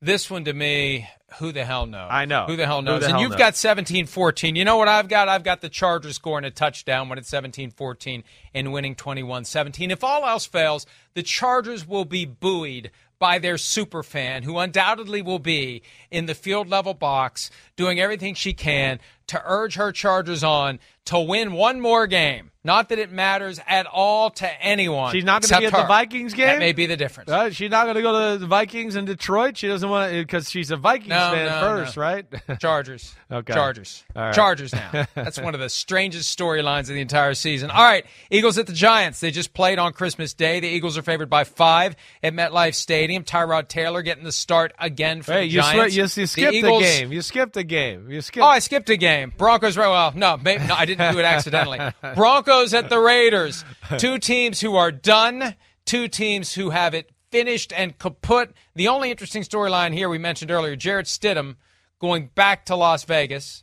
This one to me, who the hell knows? I know. Who the hell knows? the and hell you've knows? got 17 14. You know what I've got? I've got the Chargers scoring a touchdown when it's 17 14 and winning 21 17. If all else fails, the Chargers will be buoyed by their super fan, who undoubtedly will be in the field level box doing everything she can to urge her Chargers on to win one more game. Not that it matters at all to anyone. She's not gonna be except at the. Vikings game? That may be the difference. Uh, she's not going to go to the Vikings in Detroit. She doesn't want to because she's a Vikings No, fan no, first, no. right? (laughs) Chargers. Okay. Chargers. Right. Chargers now. That's one of the strangest storylines of the entire season. All right. Eagles at the Giants. They just played on Christmas Day. The Eagles are favored by five at MetLife Stadium. Tyrod Taylor getting the start again for hey, the you, swear, Giants. you, you skipped the, Eagles- game. You skipped the game. You skipped. Oh, I skipped a game. Broncos. Well, no, maybe, no, I didn't do it accidentally. (laughs) Broncos at the Raiders. Two teams who are done. Two teams who have it finished and kaput. The only interesting storyline here we mentioned earlier: Jarrett Stidham going back to Las Vegas.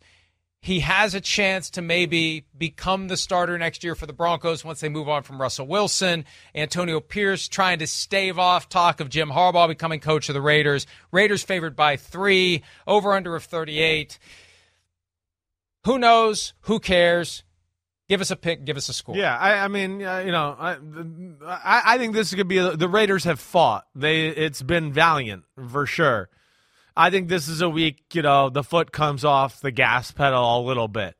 He has a chance to maybe become the starter next year for the Broncos once they move on from Russell Wilson. Antonio Pierce trying to stave off talk of Jim Harbaugh becoming coach of the Raiders. Raiders favored by three, over under of 38. Who knows? Who cares? Give us a pick. Give us a score. Yeah, I, I mean, uh, you know, I, I, I think this could be the Raiders have fought. They, it's been valiant for sure. I think this is a week. You know, the foot comes off the gas pedal a little bit.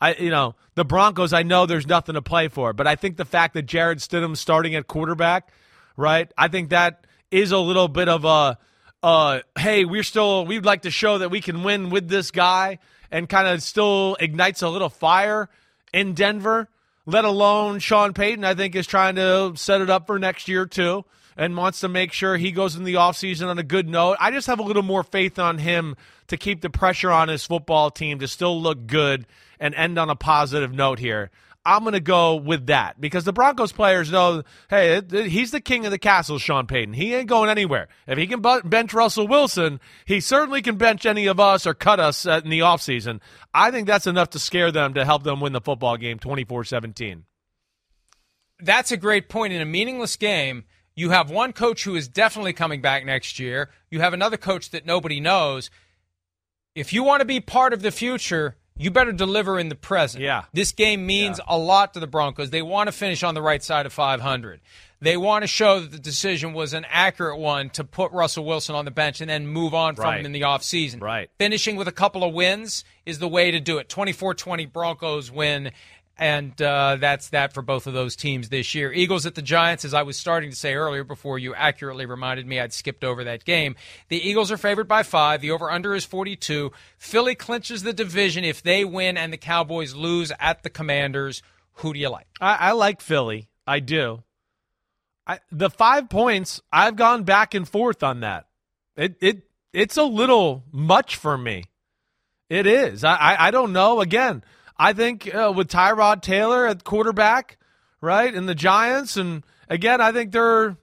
I, you know, the Broncos. I know there's nothing to play for, but I think the fact that Jarrett Stidham's starting at quarterback, right? I think that is a little bit of a, uh, hey, we're still, we'd like to show that we can win with this guy, and kind of still ignites a little fire in Denver. Let alone Sean Payton, I think is trying to set it up for next year too. and wants to make sure he goes in the offseason on a good note. I just have a little more faith on him to keep the pressure on his football team to still look good and end on a positive note here. I'm going to go with that because the Broncos players know, hey, he's the king of the castle, Sean Payton. He ain't going anywhere. If he can bench Russell Wilson, he certainly can bench any of us or cut us uh, in the offseason. I think that's enough to scare them to help them win the football game 24 17. That's a great point. In a meaningless game, you have one coach who is definitely coming back next year, you have another coach that nobody knows. If you want to be part of the future, you better deliver in the present. Yeah. This game means yeah. a lot to the Broncos. They want to finish on the right side of 500. They want to show that the decision was an accurate one to put Russell Wilson on the bench and then move on from right. him in the offseason. Right. Finishing with a couple of wins is the way to do it. 24 20 Broncos win and uh, that's that for both of those teams this year. Eagles at the Giants, as I was starting to say earlier before you accurately reminded me I'd skipped over that game. The Eagles are favored by five. The over under is 42. Philly clinches the division if they win and the Cowboys lose at the Commanders. Who do you like? I, I like Philly. I do. I, the five points, I've gone back and forth on that. It it it's a little much for me. It is. I, I, I don't know. Again, I think uh, with Tyrod Taylor at quarterback, right, and the Giants, and again, I think they're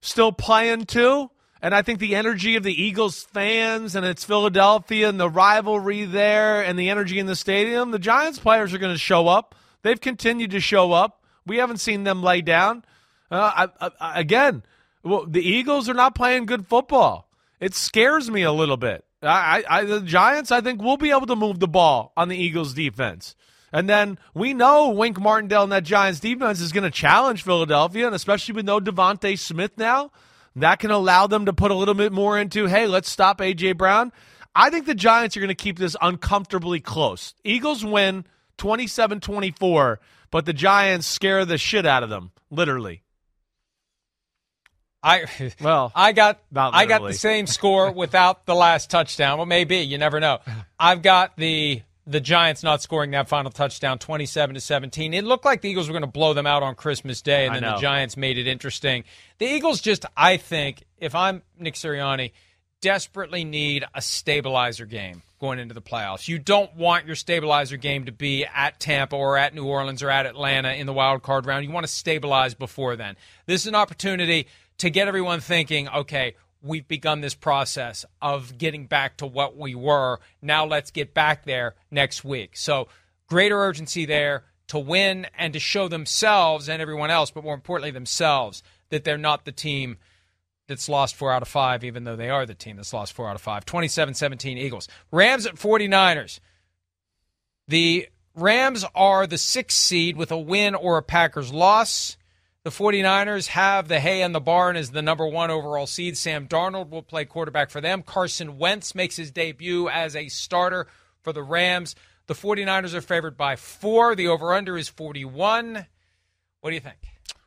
still playing too. And I think the energy of the Eagles fans and it's Philadelphia and the rivalry there and the energy in the stadium, the Giants players are going to show up. They've continued to show up. We haven't seen them lay down. Uh, I, I, again, well, the Eagles are not playing good football. It scares me a little bit. I, I, the Giants, I think, will be able to move the ball on the Eagles' defense. And then we know Wink Martindale and that Giants defense is going to challenge Philadelphia, and especially with no DeVonta Smith now, that can allow them to put a little bit more into, hey, let's stop A.J. Brown. I think the Giants are going to keep this uncomfortably close. Eagles win 27 24, but the Giants scare the shit out of them, literally. I well, I got I got the same score (laughs) without the last touchdown. Well, maybe you never know. I've got the the Giants not scoring that final touchdown, twenty-seven to seventeen. It looked like the Eagles were going to blow them out on Christmas Day, and then the Giants made it interesting. The Eagles just, I think, if I'm Nick Sirianni, desperately need a stabilizer game going into the playoffs. You don't want your stabilizer game to be at Tampa or at New Orleans or at Atlanta in the wild card round. You want to stabilize before then. This is an opportunity to get everyone thinking, okay, we've begun this process of getting back to what we were. Now let's get back there next week. So, greater urgency there to win and to show themselves and everyone else, but more importantly, themselves, that they're not the team that's lost four out of five, even though they are the team that's lost four out of five. 27 17 Eagles. Rams at 49ers. The Rams are the sixth seed with a win or a Packers loss. The 49ers have the hay in the barn as the number one overall seed. Sam Darnold will play quarterback for them. Carson Wentz makes his debut as a starter for the Rams. The 49ers are favored by four. The over under is 41. What do you think?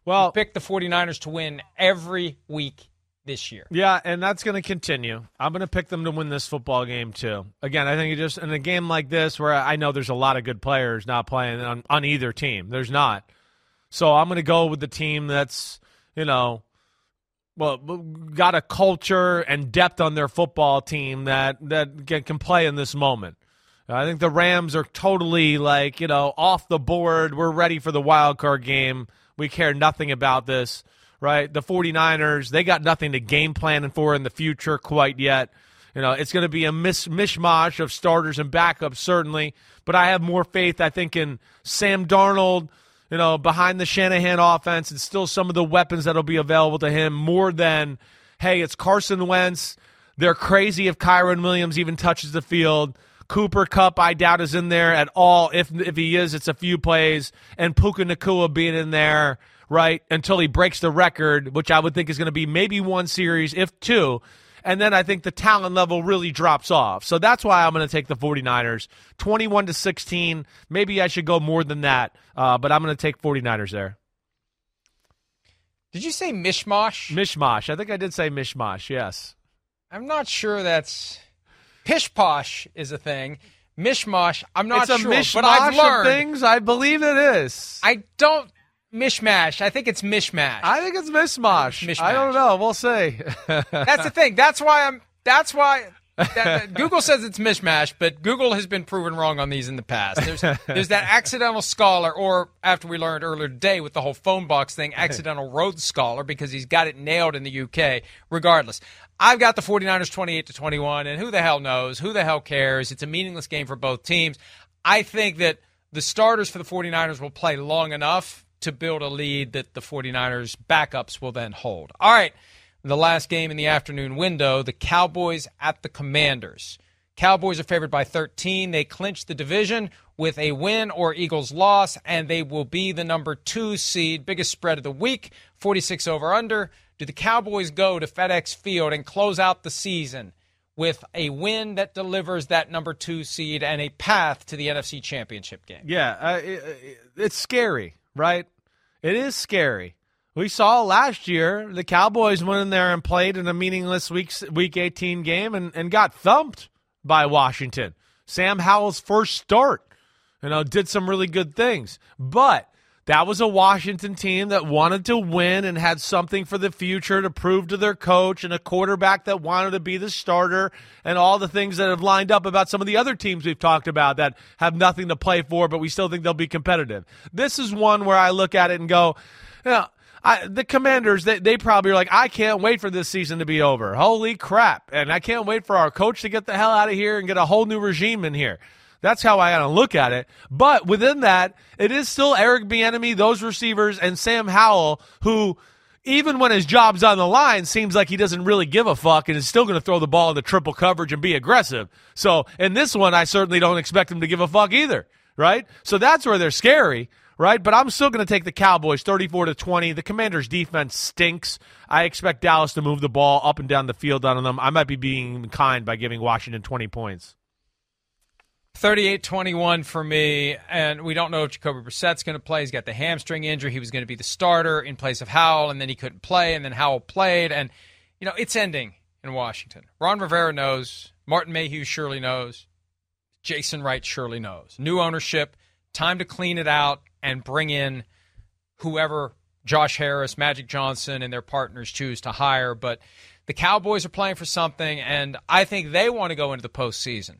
Well, you pick the 49ers to win every week this year. Yeah, and that's going to continue. I'm going to pick them to win this football game too. Again, I think you just in a game like this where I know there's a lot of good players not playing on, on either team. There's not. So I'm going to go with the team that's, you know, well, got a culture and depth on their football team that that can play in this moment. I think the Rams are totally like, you know, off the board. We're ready for the wild card game. We care nothing about this, right? The 49ers, they got nothing to game plan for in the future quite yet. You know, it's going to be a mis- mishmash of starters and backups, certainly. But I have more faith, I think, in Sam Darnold – you know, behind the Shanahan offense and still some of the weapons that'll be available to him more than, hey, it's Carson Wentz. They're crazy if Kyren Williams even touches the field. Cooper Kupp, I doubt, is in there at all. If if he is, it's a few plays. And Puka Nacua being in there, right, until he breaks the record, which I would think is going to be maybe one series, if two and then I think the talent level really drops off. So that's why I'm going to take the 49ers. 21 to 16. Maybe I should go more than that, uh, but I'm going to take 49ers there. Did you say mishmash? Mishmash. I think I did say mishmash, yes. I'm not sure that's. Pish posh is a thing. Mishmash, I'm not it's sure. Mishmash but I've learned things. I believe it is. I don't mishmash. I think it's mishmash. I think it's mishmash. Mishmash. I don't know. We'll see. That's the thing. That's why I'm. That's why. that, Google says it's mishmash, but Google has been proven wrong on these in the past. There's there's that accidental scholar, or after we learned earlier today with the whole phone box thing, accidental Rhodes scholar because he's got it nailed in the UK. Regardless, I've got the 49ers 28 to 21, and who the hell knows? Who the hell cares? It's a meaningless game for both teams. I think that the starters for the 49ers will play long enough to build a lead that the 49ers backups will then hold. All right. The last game in the afternoon window, the Cowboys at the Commanders. Cowboys are favored by 13. They clinch the division with a win or Eagles loss, and they will be the number two seed. Biggest spread of the week, 46 over under. Do the Cowboys go to FedEx Field and close out the season with a win that delivers that number two seed and a path to the NFC Championship game? Yeah, uh, it, it- it's scary, right? It is scary. We saw last year the Cowboys went in there and played in a meaningless week week 18 game and, and got thumped by Washington. Sam Howell's first start, you know, did some really good things, but that was a Washington team that wanted to win and had something for the future to prove to their coach and a quarterback that wanted to be the starter and all the things that have lined up about some of the other teams we've talked about that have nothing to play for, but we still think they'll be competitive. This is one where I look at it and go, you know, I, the commanders, they, they probably are like, I can't wait for this season to be over. Holy crap. And I can't wait for our coach to get the hell out of here and get a whole new regime in here. That's how I gotta look at it. But within that, it is still Eric Bieniemy, those receivers, and Sam Howell, who, even when his job's on the line, seems like he doesn't really give a fuck and is still going to throw the ball into triple coverage and be aggressive. So in this one, I certainly don't expect him to give a fuck either, right? So that's where they're scary, right? But I'm still going to take the Cowboys 34 to 20. The Commanders' defense stinks. I expect Dallas to move the ball up and down the field on them. I might be being kind by giving Washington 20 points. 38 21 for me, and we don't know if Jacoby Brissett's going to play. He's got the hamstring injury. He was going to be the starter in place of Howell, and then he couldn't play, and then Howell played. And, you know, it's ending in Washington. Ron Rivera knows. Martin Mayhew surely knows. Jason Wright surely knows. New ownership, time to clean it out and bring in whoever Josh Harris, Magic Johnson, and their partners choose to hire. But the Cowboys are playing for something, and I think they want to go into the postseason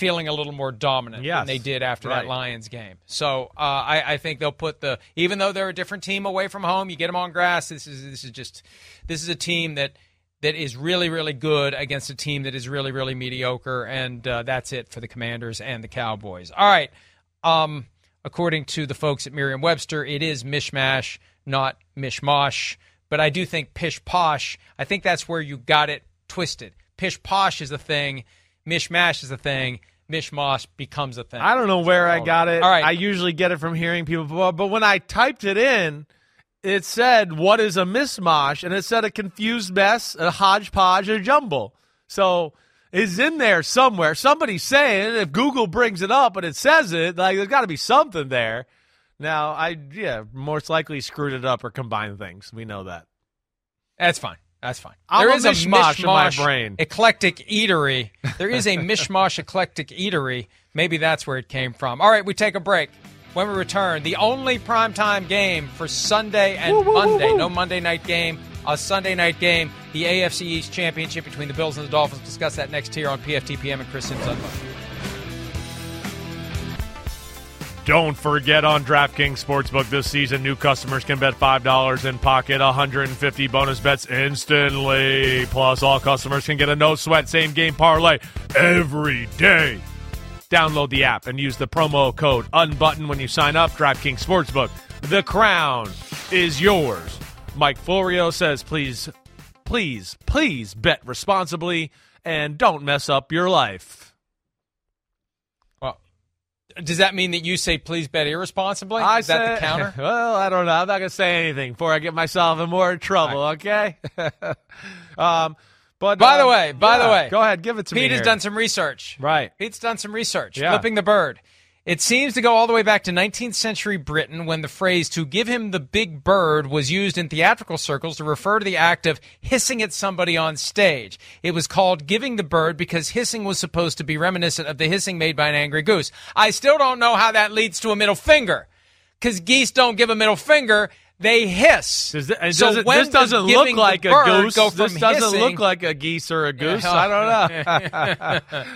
feeling a little more dominant Yes. than they did after Right. that Lions game. So uh, I, I think they'll put the even though they're a different team away from home, you get them on grass. This is this is just this is a team that that is really really good against a team that is really really mediocre, and uh, that's it for the Commanders and the Cowboys. All right. Um, according to the folks at Merriam-Webster, it is mishmash, not mishmash. But I do think pish posh. I think that's where you got it twisted. Pish posh is a thing. Mishmash is a thing. Mishmash becomes a thing. I don't know where I oh. got it. All right. I usually get it from hearing people, but when I typed it in, it said, What is a mismosh? And it said a confused mess, a hodgepodge, a jumble. So it's in there somewhere. Somebody's saying, if Google brings it up and it says it, like there's got to be something there. Now, I, yeah, most likely screwed it up or combined things. We know that. That's fine. That's fine. I'm there a is a mishmash in my brain. eclectic eatery. There is a mishmash eclectic eatery. Maybe that's where it came from. All right, we take a break. When we return, the only primetime game for Sunday and Woo, woo, Monday. woo. No Monday night game. A Sunday night game. The AFC East Championship between the Bills and the Dolphins. Discuss that next here on PFTPM and Chris Simms. Don't forget on DraftKings Sportsbook this season, new customers can bet $5 and pocket 150 bonus bets instantly. Plus, all customers can get a no sweat same game parlay every day. Download the app and use the promo code UNBUTTON when you sign up. DraftKings Sportsbook. The crown is yours. Mike Florio says, please, please, please bet responsibly and don't mess up your life. Does that mean that you say please bet irresponsibly? I is that said- the counter? (laughs) Well, I don't know. I'm not going to say anything before I get myself in more trouble. Okay. (laughs) um, but By the um, way, by the way, go ahead, give it to me. Pete has here. done some research. right. Pete's done some research. Yeah. Flipping the bird. It seems to go all the way back to 19th century Britain when the phrase to give him the big bird was used in theatrical circles to refer to the act of hissing at somebody on stage. It was called giving the bird because hissing was supposed to be reminiscent of the hissing made by an angry goose. I still don't know how that leads to a middle finger. because geese don't give a middle finger they hiss. Does it, so doesn't, this doesn't look like a goose. Go this doesn't hissing, look like a geese or a goose. (laughs) I don't know.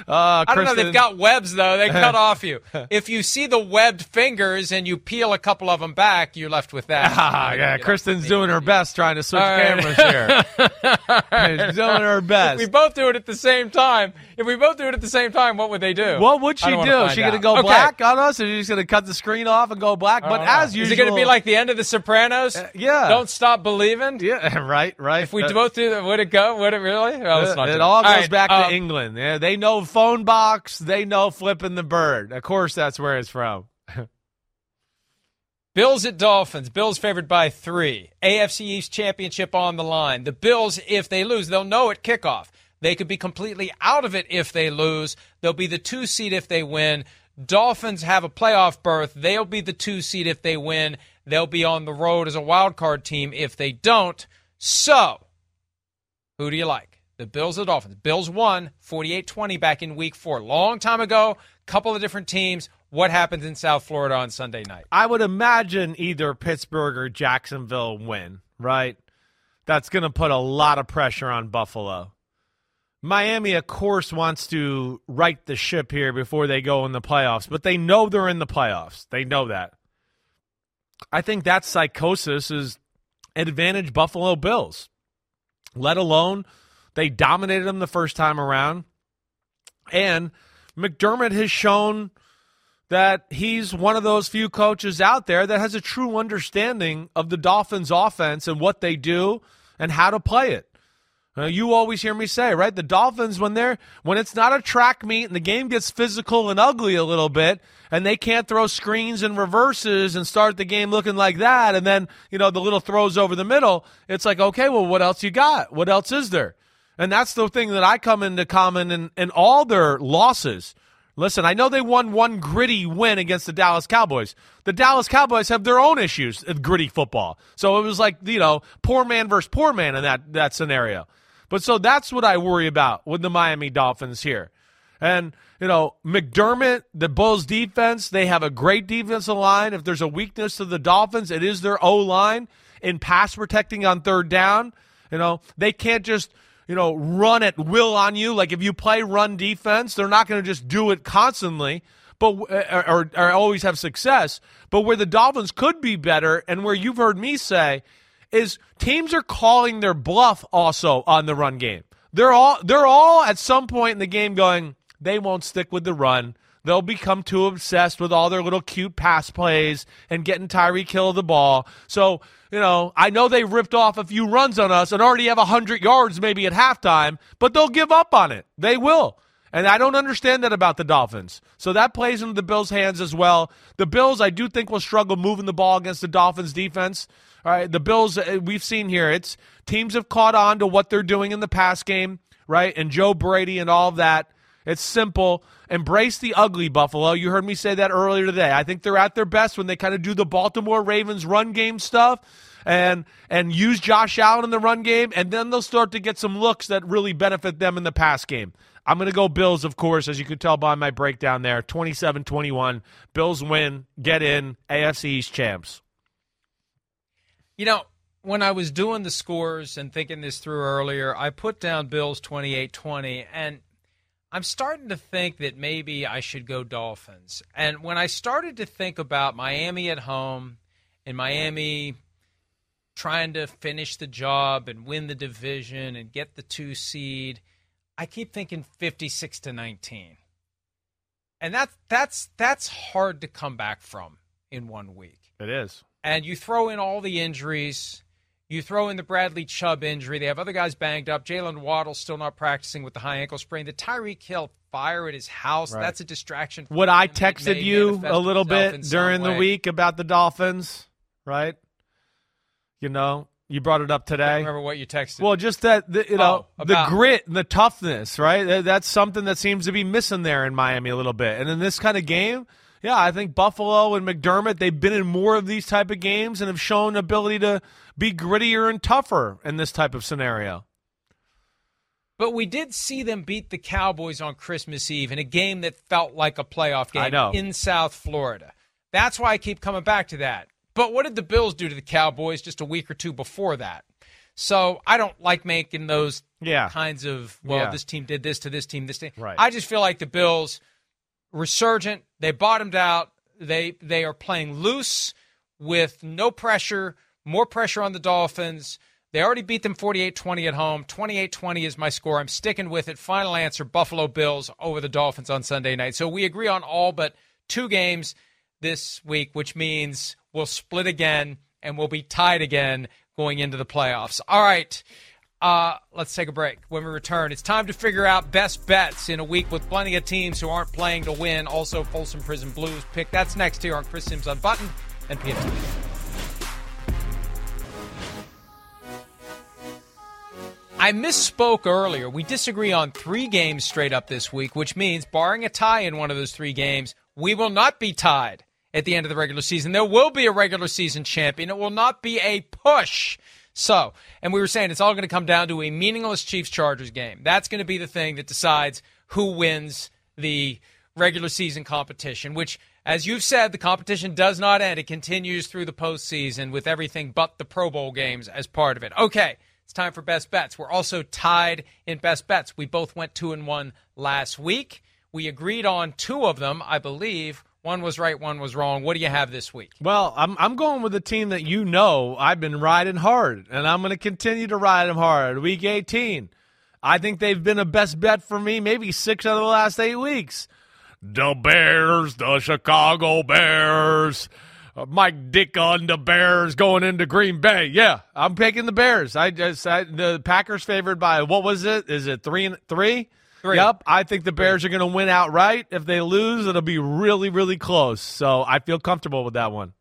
(laughs) uh, I don't know. They've got webs though. They cut (laughs) off you. If you see the webbed fingers and you peel a couple of them back, you're left with that. Ah, yeah, Kristen's doing her best trying to switch right. cameras here. She's doing her best. If we both do it at the same time. If we both do it at the same time, what would they do? What would she do? Is she going to go okay. black on us, or is she just going to cut the screen off and go black? But as usual, is it going to be like the end of The Sopranos? Uh, yeah. Don't stop believing. Yeah, (laughs) right, right. If we uh, both do that, would it go? Would it really? Well, it, it all goes back um, to England. Yeah, they know phone box. They know flipping the bird. Of course, that's where it's from. (laughs) Bills at Dolphins. Bills favored by three. AFC East Championship on the line. The Bills, if they lose, they'll know at kickoff. They could be completely out of it if they lose. They'll be the two seed if they win. Dolphins have a playoff berth. They'll be the two seed if they win. They'll be on the road as a wild card team if they don't. So, who do you like? The Bills or the Dolphins? Bills won 48 20 back in week four. Long time ago, couple of different teams. What happens in South Florida on Sunday night? I would imagine either Pittsburgh or Jacksonville win, right? That's going to put a lot of pressure on Buffalo. Miami, of course, wants to right the ship here before they go in the playoffs, but they know they're in the playoffs. They know that. I think that psychosis is advantage Buffalo Bills, let alone they dominated them the first time around. And McDermott has shown that he's one of those few coaches out there that has a true understanding of the Dolphins' offense and what they do and how to play it. Uh, you always hear me say, right? The Dolphins, when they're when it's not a track meet and the game gets physical and ugly a little bit, and they can't throw screens and reverses and start the game looking like that, and then you know the little throws over the middle, it's like, okay, well, what else you got? What else is there? And that's the thing that I come into common in, in all their losses. Listen, I know they won one gritty win against the Dallas Cowboys. The Dallas Cowboys have their own issues of gritty football. So it was like, you know, poor man versus poor man in that, that scenario. But so that's what I worry about with the Miami Dolphins here. And, you know, McDermott, the Bulls defense, they have a great defensive line. If there's a weakness to the Dolphins, it is their O line in pass protecting on third down. You know, they can't just, you know, run at will on you. Like if you play run defense, they're not going to just do it constantly but or, or, or, always have success. But where the Dolphins could be better, and where you've heard me say, is teams are calling their bluff also on the run game. They're all they're all at some point in the game going, they won't stick with the run. They'll become too obsessed with all their little cute pass plays and getting Tyreek Hill the ball. So, you know, I know they ripped off a few runs on us and already have 100 yards maybe at halftime, but they'll give up on it. They will. And I don't understand that about the Dolphins. So that plays into the Bills' hands as well. The Bills, I do think, will struggle moving the ball against the Dolphins' defense. All right, the Bills uh, we've seen here. It's teams have caught on to what they're doing in the pass game, right? And Joe Brady and all of that. It's simple. Embrace the ugly, Buffalo. You heard me say that earlier today. I think they're at their best when they kind of do the Baltimore Ravens run game stuff and and use Josh Allen in the run game, and then they'll start to get some looks that really benefit them in the pass game. I'm going to go Bills, of course, as you can tell by my breakdown there. 27 21. Bills win, get in, AFC East champs. You know, when I was doing the scores and thinking this through earlier, I put down Bills 28 20, and I'm starting to think that maybe I should go Dolphins. And when I started to think about Miami at home and Miami trying to finish the job and win the division and get the two seed, I keep thinking 56 to 19. And that's that's that's hard to come back from in one week. It is and you throw in all the injuries. You throw in the Bradley Chubb injury. They have other guys banged up. Jaylen Waddle still not practicing with the high ankle sprain. The Tyreek Hill fire at his house. Right. That's a distraction. What I texted you a little bit during the week about the Dolphins, right? You know, you brought it up today. remember what you texted? Well, just that the, you know oh, the grit and the toughness, right? That's something that seems to be missing there in Miami a little bit. And in this kind of game, yeah, I think Buffalo and McDermott, they've been in more of these type of games and have shown ability to be grittier and tougher in this type of scenario. But we did see them beat the Cowboys on Christmas Eve in a game that felt like a playoff game in South Florida. That's why I keep coming back to that. But what did the Bills do to the Cowboys just a week or two before that? So I don't like making those Yeah. kinds of well, Yeah. this team did this to this team, this team. Right. I just feel like the Bills resurgent. They bottomed out. They they are playing loose with no pressure, more pressure on the Dolphins. They already beat them 48-20 at home. 28-20 is my score. I'm sticking with it. Final answer, Buffalo Bills over the Dolphins on Sunday night. So we agree on all but two games this week, which means we'll split again and we'll be tied again going into the playoffs. All right. Uh, let's take a break. When we return, it's time to figure out best bets in a week with plenty of teams who aren't playing to win. Also, Folsom Prison Blues pick. That's next here on Chris Simms Unbuttoned and PFT. I misspoke earlier. We disagree on three games straight up this week, which means, barring a tie in one of those three games, we will not be tied at the end of the regular season. There will be a regular season champion. It will not be a push. So, and we were saying it's all going to come down to a meaningless Chiefs Chargers game. That's going to be the thing that decides who wins the regular season competition, which, as you've said, the competition does not end. It continues through the postseason with everything but the Pro Bowl games as part of it. Okay. It's time for best bets. We're also tied in best bets. We both went two and one last week. We agreed on two of them, I believe. One was right, one was wrong. What do you have this week? Well, I'm I'm going with a team that you know I've been riding hard, and I'm going to continue to ride them hard. Week 18, I think they've been a best bet for me, maybe six out of the last eight weeks. The Bears, the Chicago Bears. Uh, Mike Dick on the Bears going into Green Bay. Yeah, I'm picking the Bears. I just I, the Packers favored by what was it? Is it three and three? Three. Yep. I think the Bears are going to win outright. If they lose, it'll be really, really close. So I feel comfortable with that one.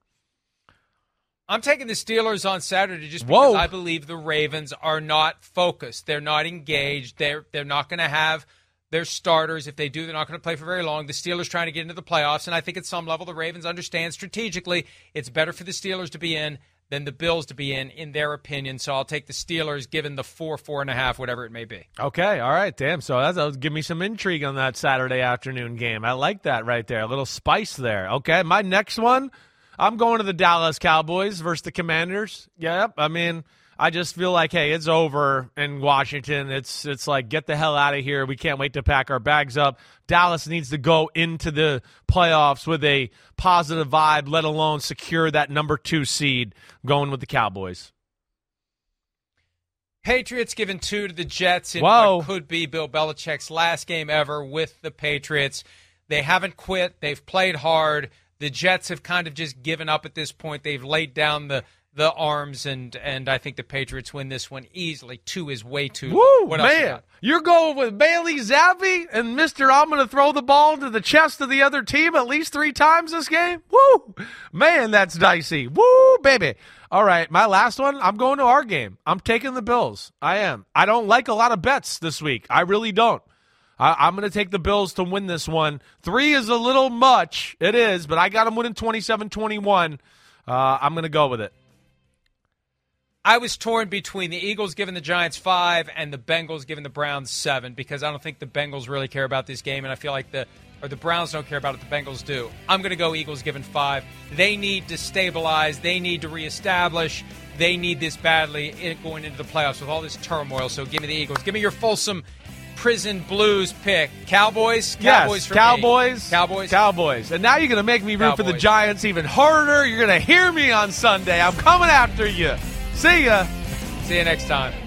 I'm taking the Steelers on Saturday just because Whoa. I believe the Ravens are not focused. They're not engaged. They're they're not going to have their starters. If they do, they're not going to play for very long. The Steelers trying to get into the playoffs, and I think at some level the Ravens understand strategically it's better for the Steelers to be in than the Bills to be in, in their opinion. So I'll take the Steelers, given the four, four and a half, whatever it may be. Okay, all right, damn. So that's, that'll give me some intrigue on that Saturday afternoon game. I like that right there. A little spice there. Okay, my next one, I'm going to the Dallas Cowboys versus the Commanders. Yep. I mean, I just feel like, hey, it's over in Washington. It's it's like get the hell out of here. We can't wait to pack our bags up. Dallas needs to go into the playoffs with a positive vibe, let alone secure that number two seed. Going with the Cowboys. Patriots giving two to the Jets in Whoa. what could be Bill Belichick's last game ever with the Patriots. They haven't quit. They've played hard. The Jets have kind of just given up at this point. They've laid down the the arms, and and I think the Patriots win this one easily. Two is way too. Woo, what man. got? You're going with Bailey Zappe and Mr. I'm going to throw the ball into the chest of the other team at least three times this game? Woo! Man, that's dicey. Woo, baby. All right, my last one, I'm going to our game. I'm taking the Bills. I am. I don't like a lot of bets this week. I really don't. I, I'm going to take the Bills to win this one. Three is a little much. It is, but I got them winning 27 21. Uh, I'm going to go with it. I was torn between the Eagles giving the Giants five and the Bengals giving the Browns seven because I don't think the Bengals really care about this game, and I feel like the or the Browns don't care about it. The Bengals do. I'm going to go Eagles giving five. They need to stabilize. They need to reestablish. They need this badly in, going into the playoffs with all this turmoil. So give me the Eagles. Give me your Folsom Prison Blues pick. Cowboys. Cowboys. yes, for me. Cowboys, Cowboys. Cowboys. And now you're going to make me root for the Giants even harder. You're going to hear me on Sunday. I'm coming after you. See ya. See you next time.